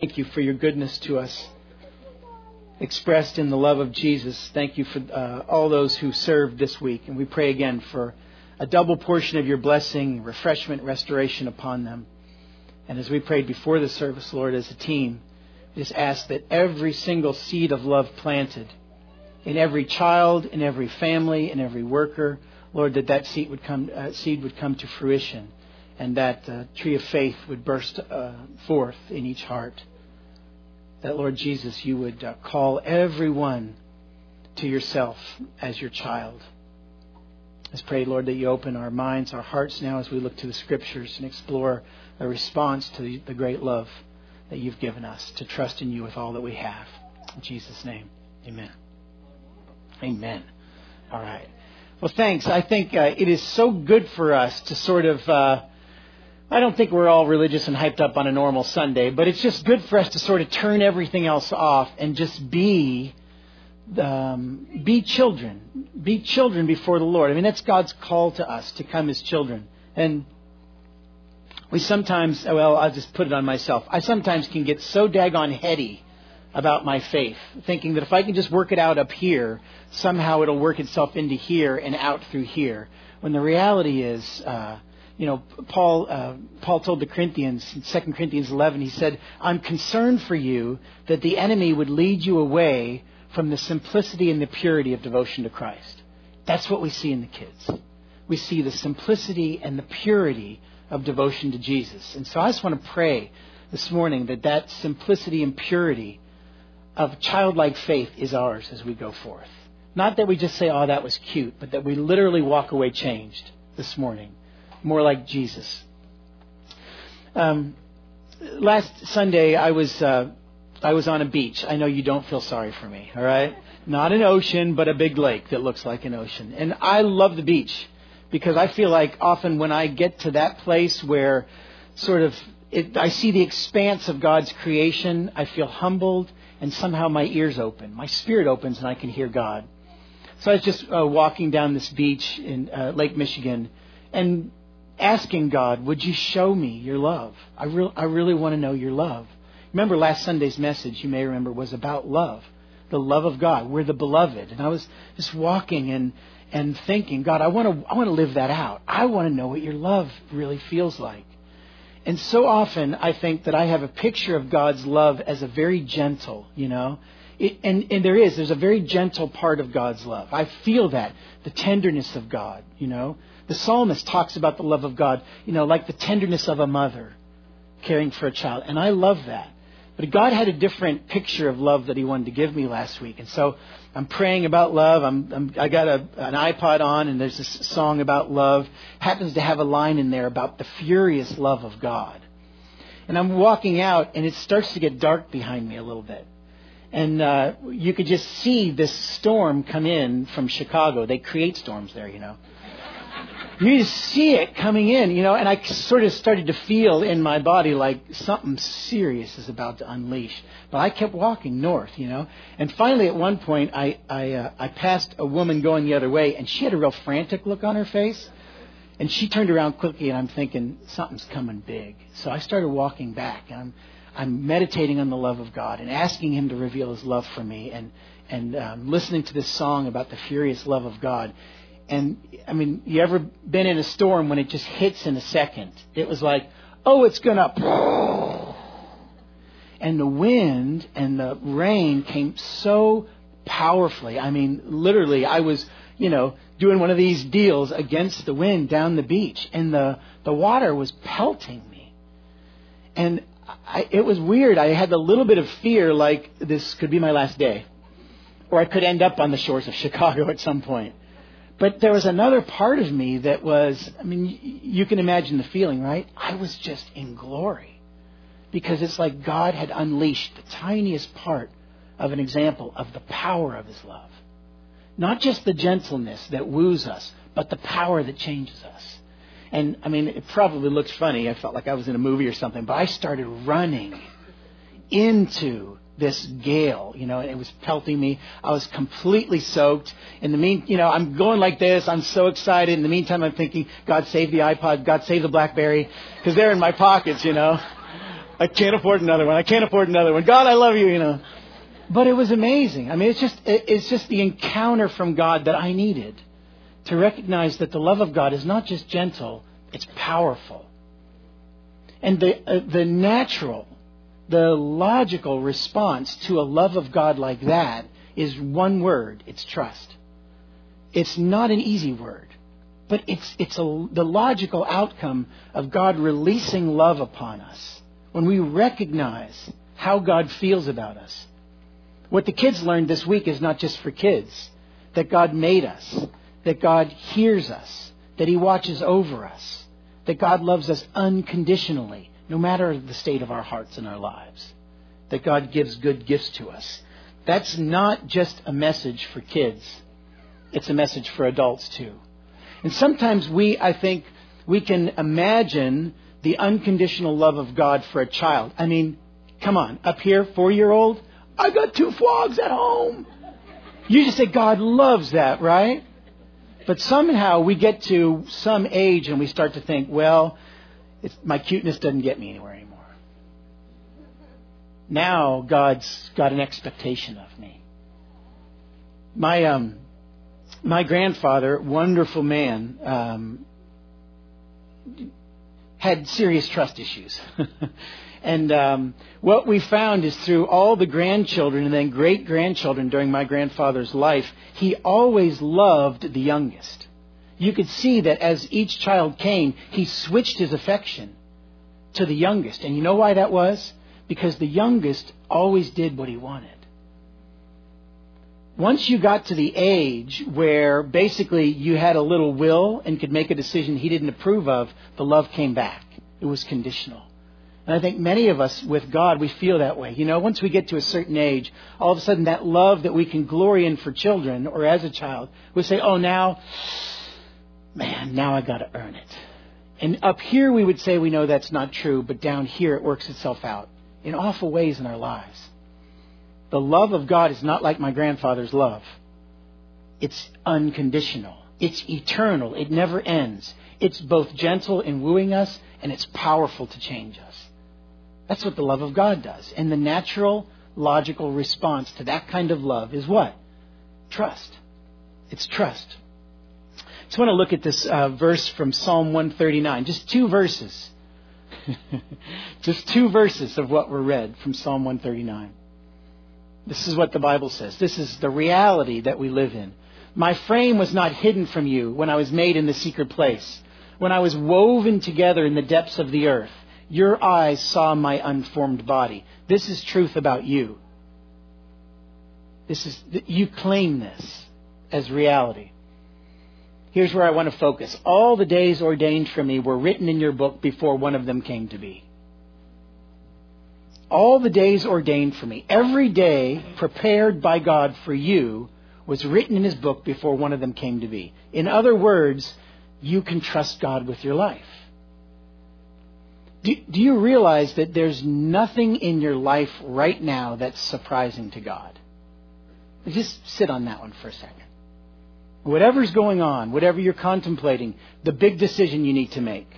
Thank you for your goodness to us, expressed in the love of Jesus. Thank you for uh, all those who served this week. And we pray again for a double portion of your blessing, refreshment, restoration upon them. And as we prayed before the service, Lord, as a team, we just ask that every single seed of love planted in every child, in every family, in every worker, Lord, that that seed would come, uh, seed would come to fruition and that uh, tree of faith would burst uh, forth in each heart. That, Lord Jesus, you would uh, call everyone to yourself as your child. Let's pray, Lord, that you open our minds, our hearts now as we look to the Scriptures and explore a response to the, great love that you've given us to trust in you with all that we have. In Jesus' name, amen. Amen. All right. Well, thanks. I think uh, it is so good for us to sort of uh, I don't think we're all religious and hyped up on a normal Sunday, but it's just good for us to sort of turn everything else off and just be um, be children, be children before the Lord. I mean, that's God's call to us to come as children. And we sometimes, well, I'll just put it on myself. I sometimes can get so daggone heady about my faith, thinking that if I can just work it out up here, somehow it'll work itself into here and out through here. When the reality is, uh, you know, Paul, uh, Paul told the Corinthians in 2 Corinthians 11, he said, I'm concerned for you that the enemy would lead you away from the simplicity and the purity of devotion to Christ. That's what we see in the kids. We see the simplicity and the purity of devotion to Jesus. And so I just want to pray this morning that that simplicity and purity of childlike faith is ours as we go forth. Not that we just say, oh, that was cute, but that we literally walk away changed this morning more like Jesus. Um, last Sunday, I was uh, I was on a beach. I know you don't feel sorry for me, all right? Not an ocean, but a big lake that looks like an ocean. And I love the beach because I feel like often when I get to that place where sort of it, I see the expanse of God's creation, I feel humbled, and somehow my ears open, my spirit opens, and I can hear God. So I was just uh, walking down this beach in uh, Lake Michigan, and asking God, would you show me your love? I, re- I really want to know your love. Remember last Sunday's message, you may remember, was about love, the love of God. We're the beloved. And I was just walking and, and thinking, God, I want to, I want to live that out. I want to know what your love really feels like. And so often I think that I have a picture of God's love as a very gentle, you know. It, and, and there is, there's a very gentle part of God's love. I feel that, the tenderness of God, you know. The psalmist talks about the love of God, you know, like the tenderness of a mother caring for a child. And I love that. But God had a different picture of love that He wanted to give me last week. And so I'm praying about love. I'm, I'm, i got a, an iPod on, and there's this song about love. Happens to have a line in there about the furious love of God. And I'm walking out, and it starts to get dark behind me a little bit. And uh, you could just see this storm come in from Chicago. They create storms there, you know you see it coming in, you know, and I sort of started to feel in my body like something serious is about to unleash. But I kept walking north, you know, and finally at one point I I uh, I passed a woman going the other way, and she had a real frantic look on her face, and she turned around quickly, and I'm thinking something's coming big. So I started walking back, and I'm I'm meditating on the love of God and asking Him to reveal His love for me, and and um, listening to this song about the furious love of God. And I mean, you ever been in a storm when it just hits in a second? It was like, oh, it's gonna. And the wind and the rain came so powerfully. I mean, literally, I was, you know, doing one of these deals against the wind down the beach, and the the water was pelting me. And I, it was weird. I had a little bit of fear, like this could be my last day, or I could end up on the shores of Chicago at some point. But there was another part of me that was, I mean, you can imagine the feeling, right? I was just in glory. Because it's like God had unleashed the tiniest part of an example of the power of His love. Not just the gentleness that woos us, but the power that changes us. And I mean, it probably looks funny. I felt like I was in a movie or something, but I started running into this gale, you know, and it was pelting me. I was completely soaked. In the mean, you know, I'm going like this. I'm so excited. In the meantime, I'm thinking, God save the iPod, God save the BlackBerry, because they're in my pockets, you know. I can't afford another one. I can't afford another one. God, I love you, you know. But it was amazing. I mean, it's just, it's just the encounter from God that I needed to recognize that the love of God is not just gentle, it's powerful. And the, uh, the natural, the logical response to a love of God like that is one word it's trust. It's not an easy word, but it's, it's a, the logical outcome of God releasing love upon us when we recognize how God feels about us. What the kids learned this week is not just for kids, that God made us, that God hears us, that He watches over us, that God loves us unconditionally, no matter the state of our hearts and our lives, that God gives good gifts to us. That's not just a message for kids, it's a message for adults too. And sometimes we, I think, we can imagine the unconditional love of God for a child. I mean, come on, up here, four year old, I got two frogs at home. You just say God loves that, right? But somehow we get to some age and we start to think, well, my cuteness doesn't get me anywhere anymore. Now God's got an expectation of me. My um, my grandfather, wonderful man, um, had serious trust issues. And um, what we found is through all the grandchildren and then great grandchildren during my grandfather's life, he always loved the youngest. You could see that as each child came, he switched his affection to the youngest. And you know why that was? Because the youngest always did what he wanted. Once you got to the age where basically you had a little will and could make a decision he didn't approve of, the love came back. It was conditional. And I think many of us with God, we feel that way. You know, once we get to a certain age, all of a sudden that love that we can glory in for children or as a child, we say, oh, now, man, now I got to earn it. And up here we would say we know that's not true, but down here it works itself out in awful ways in our lives. The love of God is not like my grandfather's love. It's unconditional. It's eternal. It never ends. It's both gentle in wooing us and it's powerful to change us. That's what the love of God does. And the natural, logical response to that kind of love is what? Trust. It's trust. Just want to look at this uh, verse from Psalm 139. Just two verses. just two verses of what were read from Psalm 139. This is what the Bible says. This is the reality that we live in. My frame was not hidden from you when I was made in the secret place, when I was woven together in the depths of the earth. Your eyes saw my unformed body. This is truth about you. This is, you claim this as reality. Here's where I want to focus. All the days ordained for me were written in your book before one of them came to be. All the days ordained for me, every day prepared by God for you, was written in his book before one of them came to be. In other words, you can trust God with your life. Do, do you realize that there's nothing in your life right now that's surprising to God? Just sit on that one for a second. Whatever's going on, whatever you're contemplating, the big decision you need to make,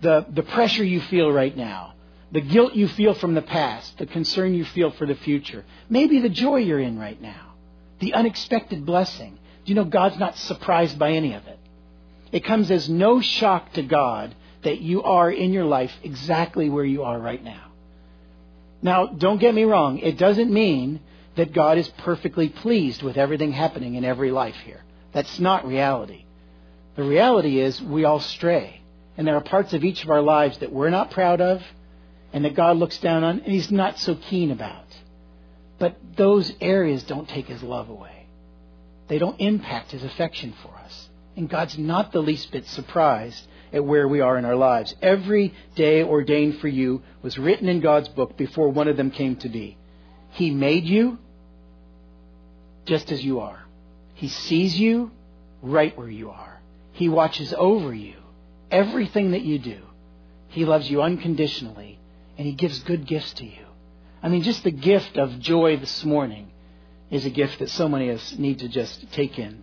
the, the pressure you feel right now, the guilt you feel from the past, the concern you feel for the future, maybe the joy you're in right now, the unexpected blessing. Do you know God's not surprised by any of it? It comes as no shock to God that you are in your life exactly where you are right now. Now, don't get me wrong. It doesn't mean that God is perfectly pleased with everything happening in every life here. That's not reality. The reality is we all stray. And there are parts of each of our lives that we're not proud of and that God looks down on and He's not so keen about. But those areas don't take His love away. They don't impact His affection for us. And God's not the least bit surprised at where we are in our lives. Every day ordained for you was written in God's book before one of them came to be. He made you just as you are. He sees you right where you are. He watches over you, everything that you do. He loves you unconditionally, and He gives good gifts to you. I mean, just the gift of joy this morning is a gift that so many of us need to just take in.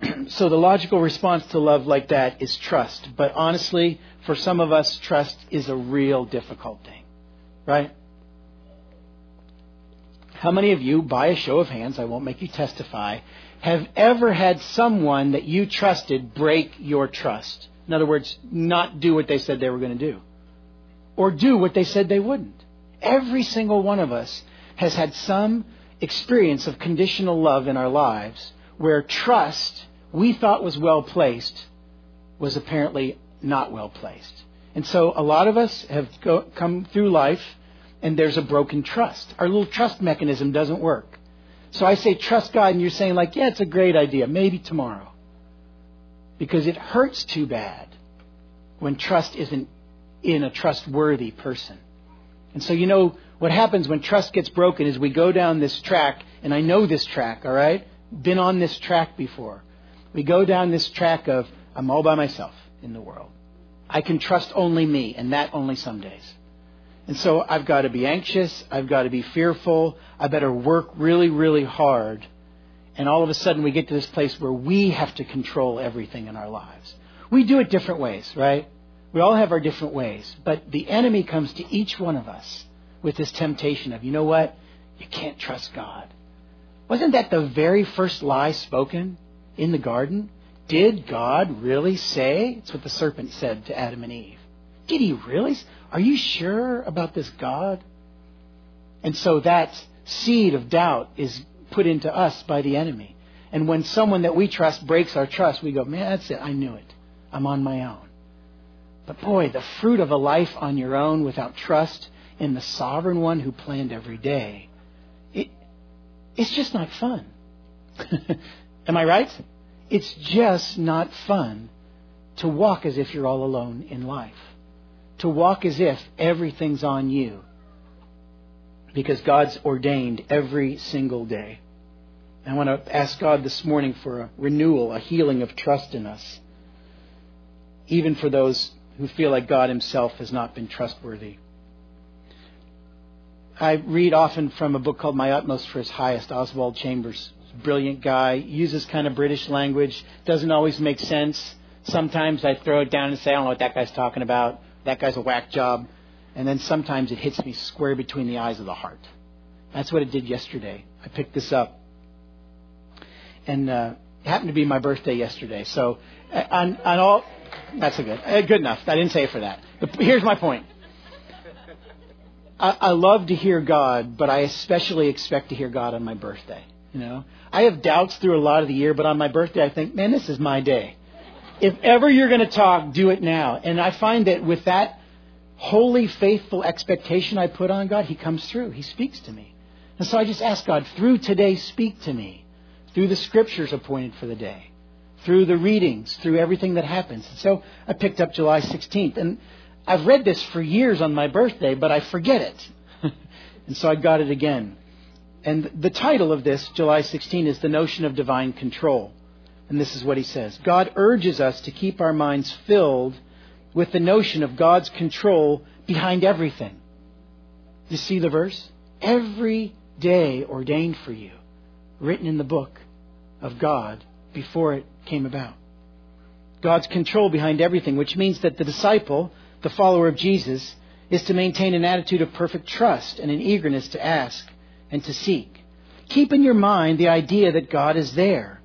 so the logical response to love like that is trust. But honestly, for some of us, trust is a real difficult thing. Right? How many of you, by a show of hands, I won't make you testify, have ever had someone that you trusted break your trust? In other words, not do what they said they were going to do. Or do what they said they wouldn't. Every single one of us has had some experience of conditional love in our lives where trust we thought was well placed was apparently not well placed. And so a lot of us have go, come through life and there's a broken trust. Our little trust mechanism doesn't work. So I say trust God and you're saying like, yeah, it's a great idea. Maybe tomorrow. Because it hurts too bad when trust isn't in a trustworthy person. And so you know what happens when trust gets broken is we go down this track, and I know this track, all right? Been on this track before. We go down this track of I'm all by myself in the world. I can trust only me, and that only some days. And so I've got to be anxious. I've got to be fearful. I better work really, really hard. And all of a sudden we get to this place where we have to control everything in our lives. We do it different ways, right? We all have our different ways. But the enemy comes to each one of us with this temptation of, you know what? You can't trust God. Wasn't that the very first lie spoken in the garden? Did God really say? It's what the serpent said to Adam and Eve. Did he really? Are you sure about this God? And so that seed of doubt is put into us by the enemy. And when someone that we trust breaks our trust, we go, man, that's it. I knew it. I'm on my own. But boy, the fruit of a life on your own without trust in the sovereign one who planned every day, it, it's just not fun. Am I right? It's just not fun to walk as if you're all alone in life. To walk as if everything's on you. Because God's ordained every single day. I want to ask God this morning for a renewal, a healing of trust in us. Even for those who feel like God Himself has not been trustworthy. I read often from a book called My Utmost for His Highest, Oswald Chambers. Brilliant guy, uses kind of British language, doesn't always make sense. Sometimes I throw it down and say, I don't know what that guy's talking about. That guy's a whack job. And then sometimes it hits me square between the eyes of the heart. That's what it did yesterday. I picked this up. And uh, it happened to be my birthday yesterday. So uh, on, on all, that's a good, uh, good enough. I didn't say it for that. But here's my point. I, I love to hear God, but I especially expect to hear God on my birthday. You know, I have doubts through a lot of the year, but on my birthday, I think, man, this is my day. If ever you're going to talk, do it now. And I find that with that holy, faithful expectation I put on God, He comes through. He speaks to me. And so I just ask God, through today, speak to me. Through the scriptures appointed for the day. Through the readings, through everything that happens. And so I picked up July 16th. And I've read this for years on my birthday, but I forget it. and so I got it again. And the title of this, July 16, is The Notion of Divine Control. And this is what he says God urges us to keep our minds filled with the notion of God's control behind everything. You see the verse? Every day ordained for you, written in the book of God before it came about. God's control behind everything, which means that the disciple the follower of Jesus, is to maintain an attitude of perfect trust and an eagerness to ask and to seek. Keep in your mind the idea that God is there.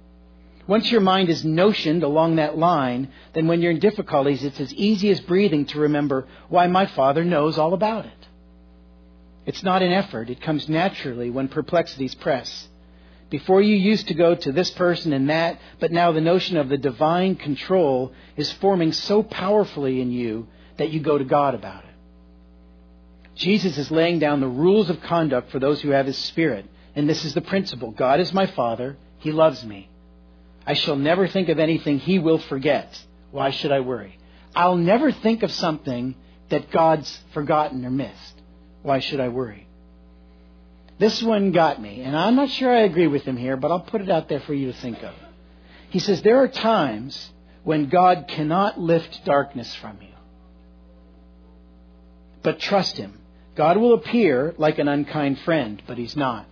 Once your mind is notioned along that line, then when you're in difficulties, it's as easy as breathing to remember why my Father knows all about it. It's not an effort, it comes naturally when perplexities press. Before you used to go to this person and that, but now the notion of the divine control is forming so powerfully in you that you go to God about it. Jesus is laying down the rules of conduct for those who have His Spirit. And this is the principle God is my Father. He loves me. I shall never think of anything He will forget. Why should I worry? I'll never think of something that God's forgotten or missed. Why should I worry? This one got me, and I'm not sure I agree with him here, but I'll put it out there for you to think of. He says, There are times when God cannot lift darkness from you but trust Him. God will appear like an unkind friend, but He's not.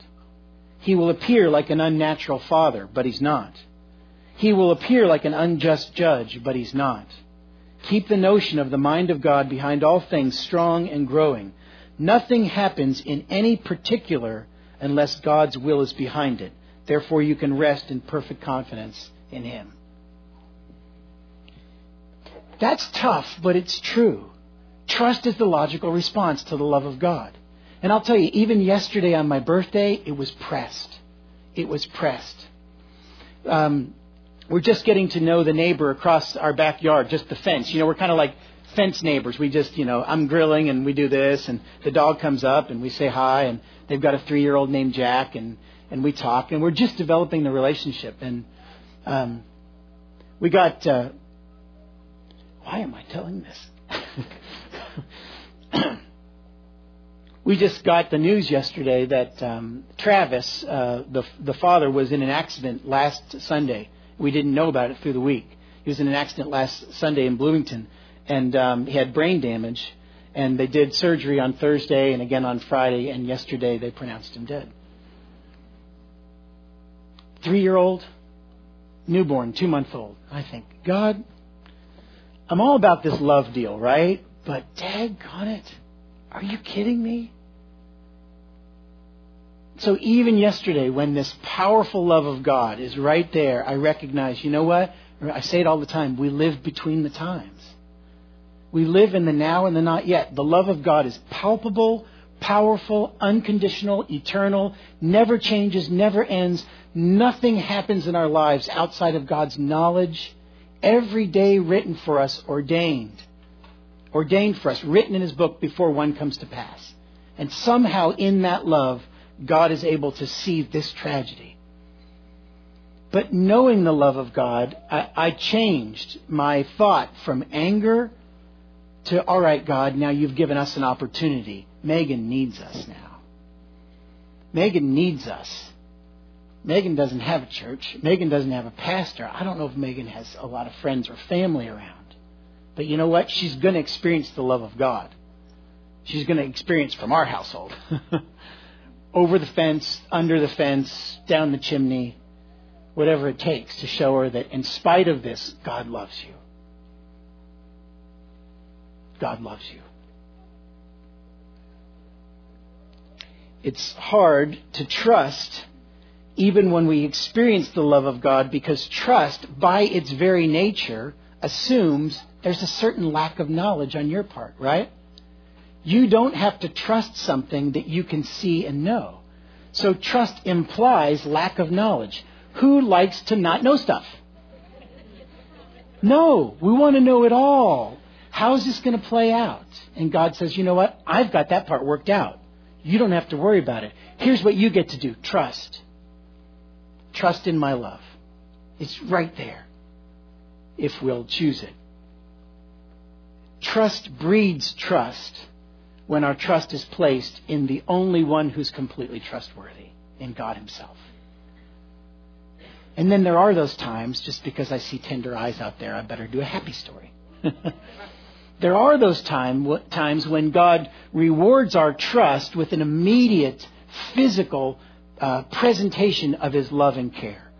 He will appear like an unnatural father, but He's not. He will appear like an unjust judge, but he's not. Keep the notion of the mind of God behind all things strong and growing. Nothing happens in any particular unless God's will is behind it. Therefore, you can rest in perfect confidence in Him. That's tough, but it's true. Trust is the logical response to the love of God. And I'll tell you, even yesterday on my birthday, it was pressed. It was pressed. Um, we're just getting to know the neighbor across our backyard, just the fence. You know, we're kind of like fence neighbors. We just, you know, I'm grilling and we do this, and the dog comes up and we say hi, and they've got a three year old named Jack, and, and we talk, and we're just developing the relationship. And um, we got. Uh, why am I telling this? we just got the news yesterday that um, Travis, uh, the the father, was in an accident last Sunday. We didn't know about it through the week. He was in an accident last Sunday in Bloomington, and um, he had brain damage. And they did surgery on Thursday and again on Friday, and yesterday they pronounced him dead. Three year old, newborn, two month old. I think, God, I'm all about this love deal, right? But daggone it, are you kidding me? So even yesterday, when this powerful love of God is right there, I recognize, you know what? I say it all the time. We live between the times. We live in the now and the not yet. The love of God is palpable, powerful, unconditional, eternal, never changes, never ends. Nothing happens in our lives outside of God's knowledge. Every day written for us, ordained. Ordained for us, written in His book before one comes to pass. And somehow in that love, God is able to see this tragedy. But knowing the love of God, I, I, changed my thought from anger to, all right, God, now you've given us an opportunity. Megan needs us now. Megan needs us. Megan doesn't have a church. Megan doesn't have a pastor. I don't know if Megan has a lot of friends or family around. But you know what? She's going to experience the love of God. She's going to experience from our household. over the fence, under the fence, down the chimney, whatever it takes to show her that in spite of this, God loves you. God loves you. It's hard to trust even when we experience the love of God because trust, by its very nature, assumes there's a certain lack of knowledge on your part, right? You don't have to trust something that you can see and know. So trust implies lack of knowledge. Who likes to not know stuff? No, we want to know it all. How's this going to play out? And God says, you know what? I've got that part worked out. You don't have to worry about it. Here's what you get to do trust. Trust in my love. It's right there if we'll choose it. Trust breeds trust when our trust is placed in the only one who's completely trustworthy, in God Himself. And then there are those times, just because I see tender eyes out there, I better do a happy story. there are those time, times when God rewards our trust with an immediate physical uh, presentation of His love and care.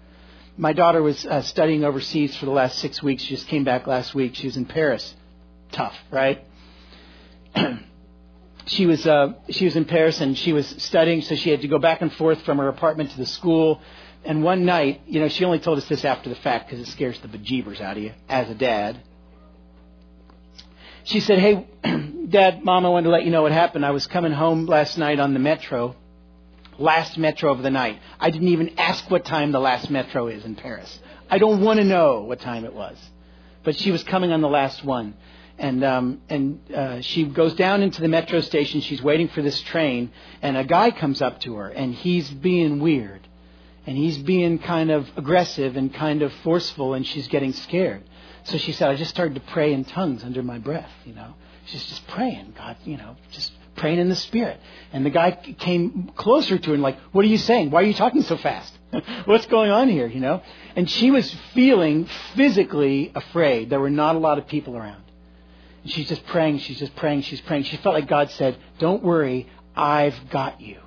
My daughter was uh, studying overseas for the last six weeks. She just came back last week. She was in Paris. Tough, right? she was uh, she was in Paris and she was studying, so she had to go back and forth from her apartment to the school. And one night, you know, she only told us this after the fact because it scares the bejeebers out of you as a dad. She said, "Hey, Dad, Mom, I wanted to let you know what happened. I was coming home last night on the metro, last metro of the night. I didn't even ask what time the last metro is in Paris. I don't want to know what time it was, but she was coming on the last one." And um, and uh, she goes down into the metro station. She's waiting for this train, and a guy comes up to her, and he's being weird, and he's being kind of aggressive and kind of forceful, and she's getting scared. So she said, "I just started to pray in tongues under my breath." You know, she's just praying, God, you know, just praying in the spirit. And the guy came closer to her and like, "What are you saying? Why are you talking so fast? What's going on here?" You know, and she was feeling physically afraid. There were not a lot of people around. And she's just praying, she's just praying, she's praying. She felt like God said, Don't worry, I've got you.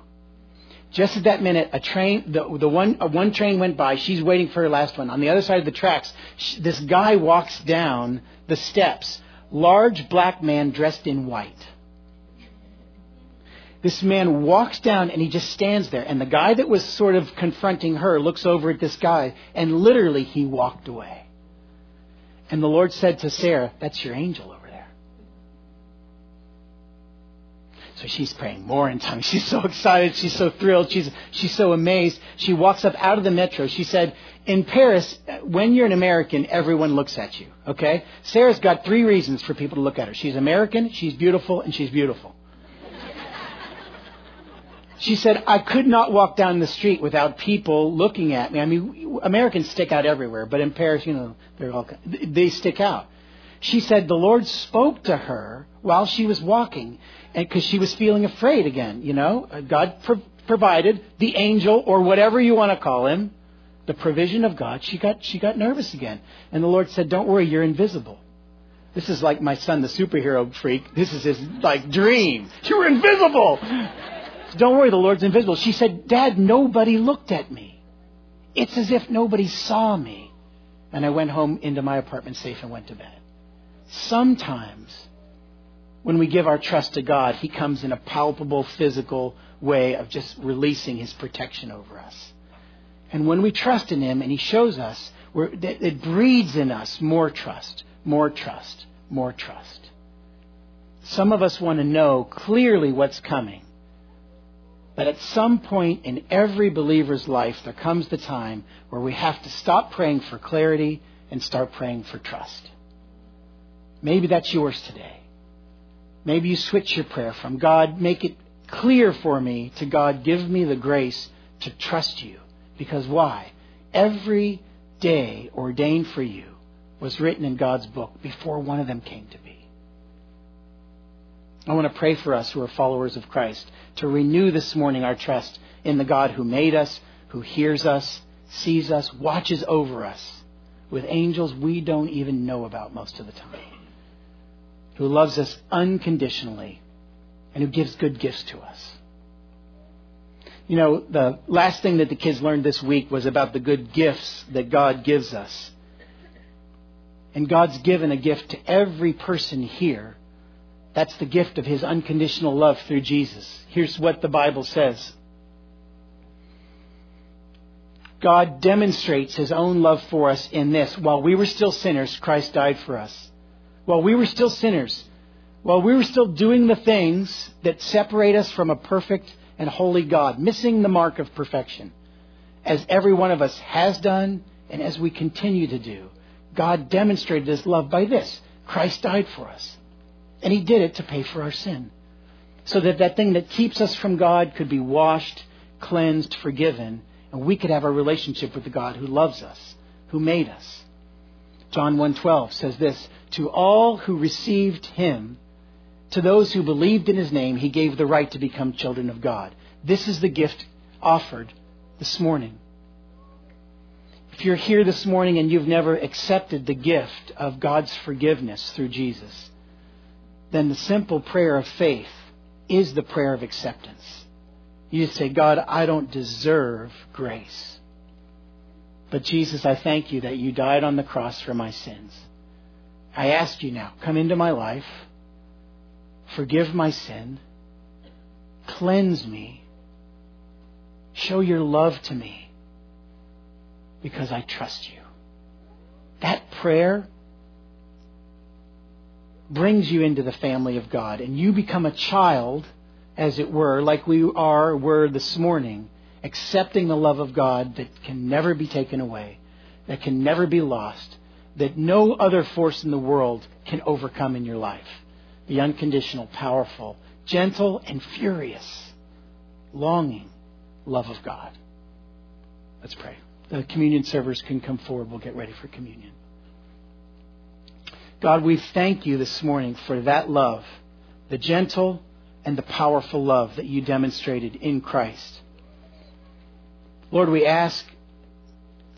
Just at that minute, a train, the, the one, uh, one train went by. She's waiting for her last one. On the other side of the tracks, sh- this guy walks down the steps. Large black man dressed in white. This man walks down and he just stands there. And the guy that was sort of confronting her looks over at this guy and literally he walked away. And the Lord said to Sarah, That's your angel So she's praying more in tongues. She's so excited. She's so thrilled. She's, she's so amazed. She walks up out of the metro. She said, In Paris, when you're an American, everyone looks at you. Okay? Sarah's got three reasons for people to look at her. She's American, she's beautiful, and she's beautiful. She said, I could not walk down the street without people looking at me. I mean, Americans stick out everywhere, but in Paris, you know, they're all, they stick out. She said the Lord spoke to her while she was walking, because she was feeling afraid again, you know, uh, God pro- provided the angel or whatever you want to call him, the provision of God. She got she got nervous again, and the Lord said, "Don't worry, you're invisible." This is like my son, the superhero freak. This is his like dream. You're invisible. Don't worry, the Lord's invisible. She said, Dad, nobody looked at me. It's as if nobody saw me. And I went home into my apartment safe and went to bed. Sometimes, when we give our trust to God, He comes in a palpable, physical way of just releasing His protection over us. And when we trust in Him and He shows us, it breeds in us more trust, more trust, more trust. Some of us want to know clearly what's coming. But at some point in every believer's life, there comes the time where we have to stop praying for clarity and start praying for trust. Maybe that's yours today. Maybe you switch your prayer from God, make it clear for me, to God, give me the grace to trust you. Because why? Every day ordained for you was written in God's book before one of them came to be. I want to pray for us who are followers of Christ to renew this morning our trust in the God who made us, who hears us, sees us, watches over us with angels we don't even know about most of the time, who loves us unconditionally, and who gives good gifts to us. You know, the last thing that the kids learned this week was about the good gifts that God gives us. And God's given a gift to every person here that's the gift of His unconditional love through Jesus. Here's what the Bible says God demonstrates His own love for us in this. While we were still sinners, Christ died for us. While we were still sinners, while we were still doing the things that separate us from a perfect and holy God, missing the mark of perfection, as every one of us has done and as we continue to do, God demonstrated His love by this Christ died for us. And he did it to pay for our sin. So that that thing that keeps us from God could be washed, cleansed, forgiven, and we could have a relationship with the God who loves us, who made us. John 1:12 says this, "To all who received him, to those who believed in his name, he gave the right to become children of God." This is the gift offered this morning. If you're here this morning and you've never accepted the gift of God's forgiveness through Jesus, then the simple prayer of faith is the prayer of acceptance. You just say, God, I don't deserve grace. But Jesus, I thank you that you died on the cross for my sins. I ask you now, come into my life, forgive my sin, cleanse me, show your love to me, because I trust you. That prayer brings you into the family of God, and you become a child, as it were, like we are were this morning, accepting the love of God that can never be taken away, that can never be lost, that no other force in the world can overcome in your life. The unconditional, powerful, gentle, and furious, longing love of God. Let's pray. The communion servers can come forward. We'll get ready for communion. God, we thank you this morning for that love, the gentle and the powerful love that you demonstrated in Christ. Lord, we ask,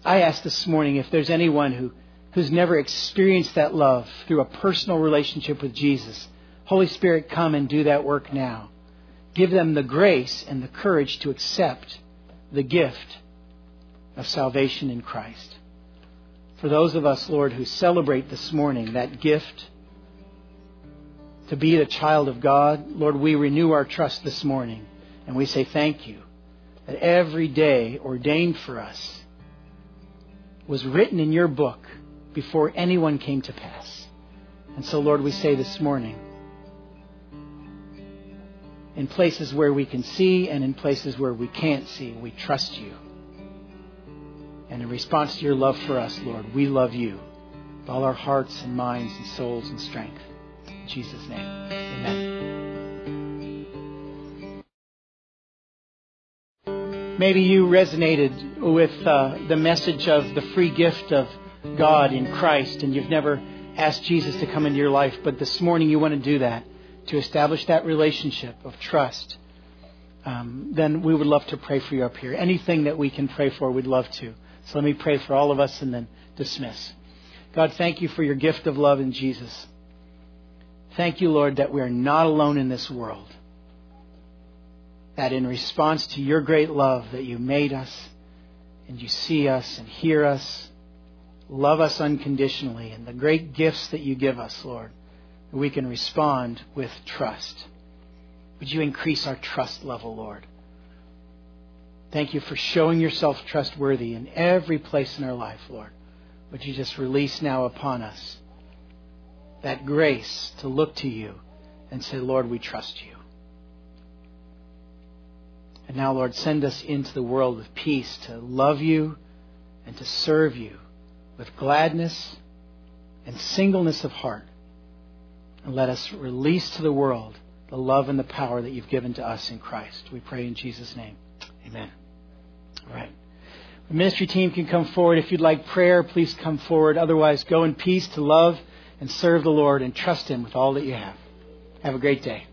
I ask this morning if there's anyone who, who's never experienced that love through a personal relationship with Jesus. Holy Spirit, come and do that work now. Give them the grace and the courage to accept the gift of salvation in Christ. For those of us, Lord, who celebrate this morning that gift to be the child of God, Lord, we renew our trust this morning and we say thank you that every day ordained for us was written in your book before anyone came to pass. And so, Lord, we say this morning, in places where we can see and in places where we can't see, we trust you. And in response to your love for us, Lord, we love you with all our hearts and minds and souls and strength. In Jesus' name, amen. Maybe you resonated with uh, the message of the free gift of God in Christ and you've never asked Jesus to come into your life, but this morning you want to do that to establish that relationship of trust, um, then we would love to pray for you up here. Anything that we can pray for, we'd love to. So let me pray for all of us and then dismiss. God, thank you for your gift of love in Jesus. Thank you, Lord, that we are not alone in this world. That in response to your great love that you made us and you see us and hear us, love us unconditionally, and the great gifts that you give us, Lord we can respond with trust. Would you increase our trust level, Lord? Thank you for showing yourself trustworthy in every place in our life, Lord. Would you just release now upon us that grace to look to you and say, Lord, we trust you. And now, Lord, send us into the world with peace to love you and to serve you with gladness and singleness of heart and let us release to the world the love and the power that you've given to us in Christ. We pray in Jesus' name. Amen. All right. The ministry team can come forward. If you'd like prayer, please come forward. Otherwise, go in peace to love and serve the Lord and trust Him with all that you have. Have a great day.